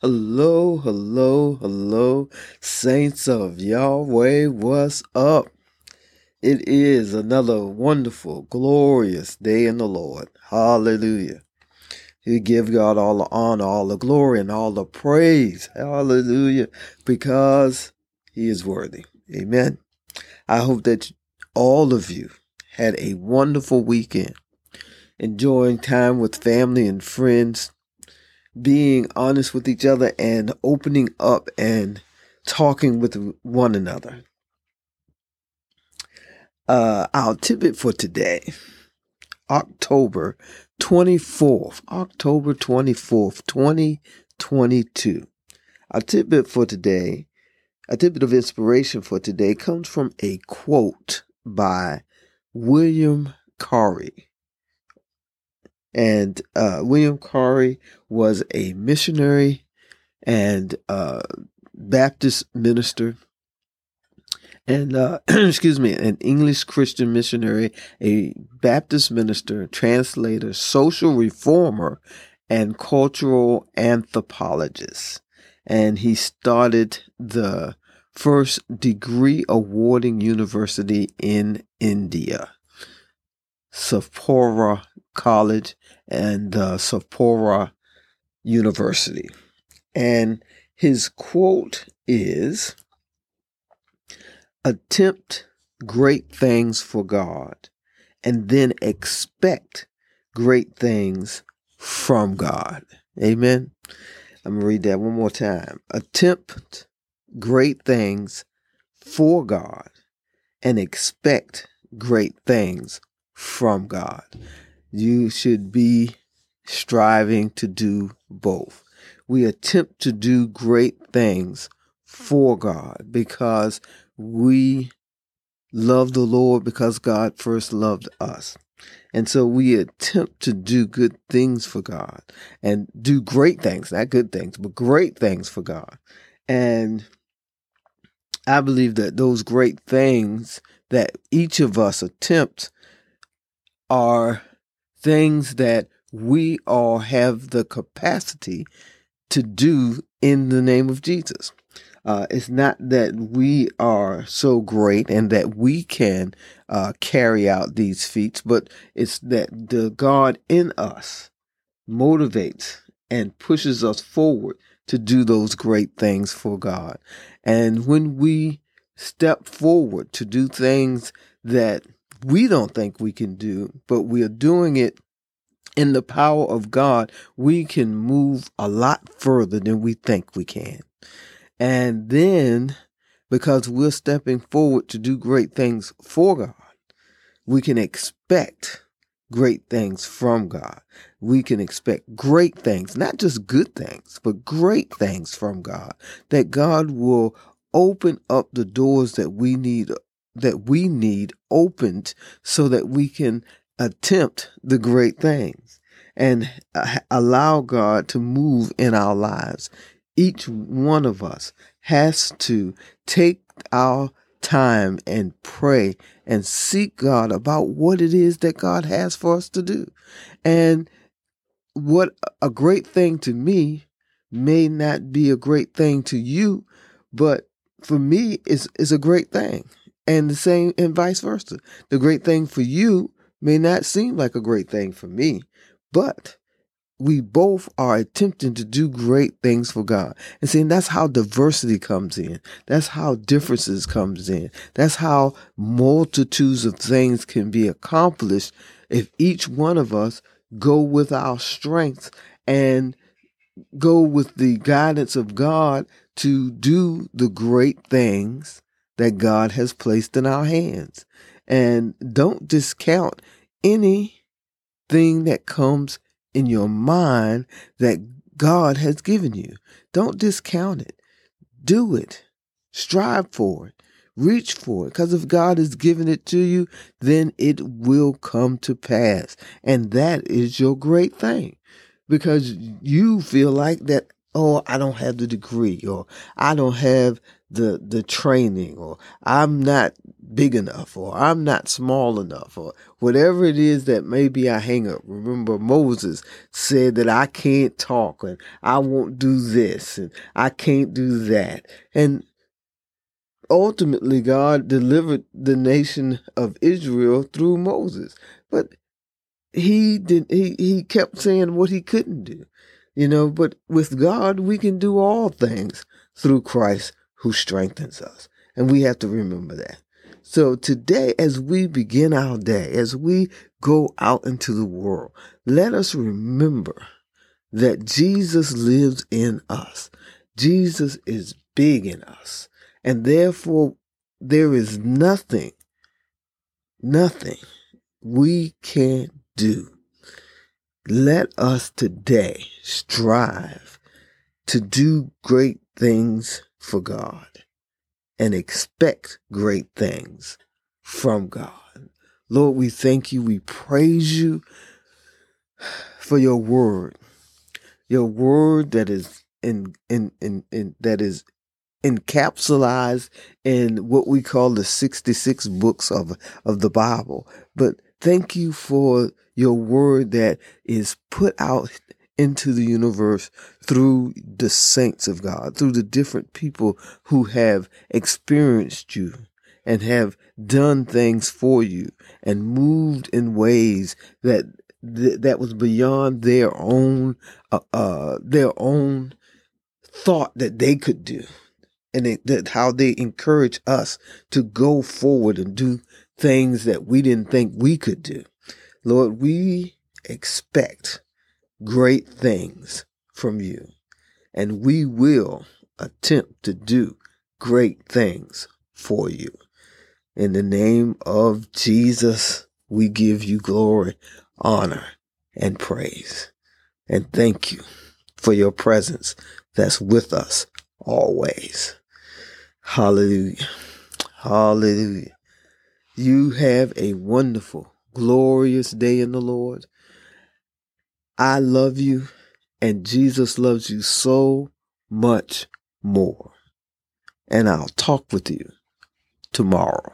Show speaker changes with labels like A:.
A: Hello, hello, hello, saints of Yahweh, what's up? It is another wonderful, glorious day in the Lord. Hallelujah. We give God all the honor, all the glory, and all the praise. Hallelujah. Because He is worthy. Amen. I hope that all of you had a wonderful weekend, enjoying time with family and friends being honest with each other and opening up and talking with one another. Uh, our tidbit for today, October 24th, October 24th, 2022. Our tidbit for today, a tidbit of inspiration for today comes from a quote by William Carey. And uh, William Carey was a missionary and uh, Baptist minister, and uh, excuse me, an English Christian missionary, a Baptist minister, translator, social reformer, and cultural anthropologist. And he started the first degree awarding university in India, Serampore College and uh, Serampore University. And his quote is Attempt great things for God and then expect great things from God. Amen. I'm going to read that one more time. Attempt great things for God and expect great things from God you should be striving to do both. We attempt to do great things for God because we love the Lord because God first loved us. And so we attempt to do good things for God and do great things, not good things, but great things for God. And I believe that those great things that each of us attempt are things that we all have the capacity to do in the name of Jesus. Uh, it's not that we are so great and that we can uh, carry out these feats, but it's that the God in us motivates and pushes us forward to do those great things for God. And when we step forward to do things that we don't think we can do, but we are doing it in the power of God, we can move a lot further than we think we can. And then, because we're stepping forward to do great things for God, we can expect great things from God. We can expect great things, not just good things, but great things from God. That God will open up the doors that we need that we need opened so that we can attempt the great things and uh, allow God to move in our lives. Each one of us has to take our time and pray and seek God about what it is that God has for us to do. And what a great thing to me may not be a great thing to you, but for me is is a great thing and the same and vice versa. The great thing for you may not seem like a great thing for me, but we both are attempting to do great things for God. And see, that's how diversity comes in. That's how differences comes in. That's how multitudes of things can be accomplished if each one of us go with our strengths and go with the guidance of God to do the great things that God has placed in our hands. And don't discount anything that comes in your mind that God has given you. Don't discount it. Do it. Strive for it. Reach for it. Because if God has given it to you, then it will come to pass. And that is your great thing. Because you feel like that, oh, I don't have the degree or I don't have the the training or I'm not big enough or I'm not small enough or whatever it is that maybe I hang up. Remember Moses said that I can't talk and I won't do this and I can't do that. And ultimately God delivered the nation of Israel through Moses. But he did he, he kept saying what he couldn't do. You know, but with God we can do all things through Christ who strengthens us. And we have to remember that. So today, as we begin our day, as we go out into the world, let us remember that Jesus lives in us. Jesus is big in us. And therefore, there is nothing, nothing we can't do. Let us today strive to do great things for God and expect great things from God. Lord, we thank you. We praise you for your word, your word that is in, in, in, in that is encapsulated in what we call the 66 books of, of the Bible. But thank you for your word that is put out into the universe through the saints of God, through the different people who have experienced you and have done things for you and moved in ways that that was beyond their own uh, uh, their own thought that they could do. And that how they encourage us to go forward and do things that we didn't think we could do. Lord we expect great things from you. And we will attempt to do great things for you. In the name of Jesus, we give you glory, honor, and praise. And thank you for your presence that's with us always. Hallelujah. Hallelujah. You have a wonderful, glorious day in the Lord. I love you and Jesus loves you so much more. And I'll talk with you tomorrow.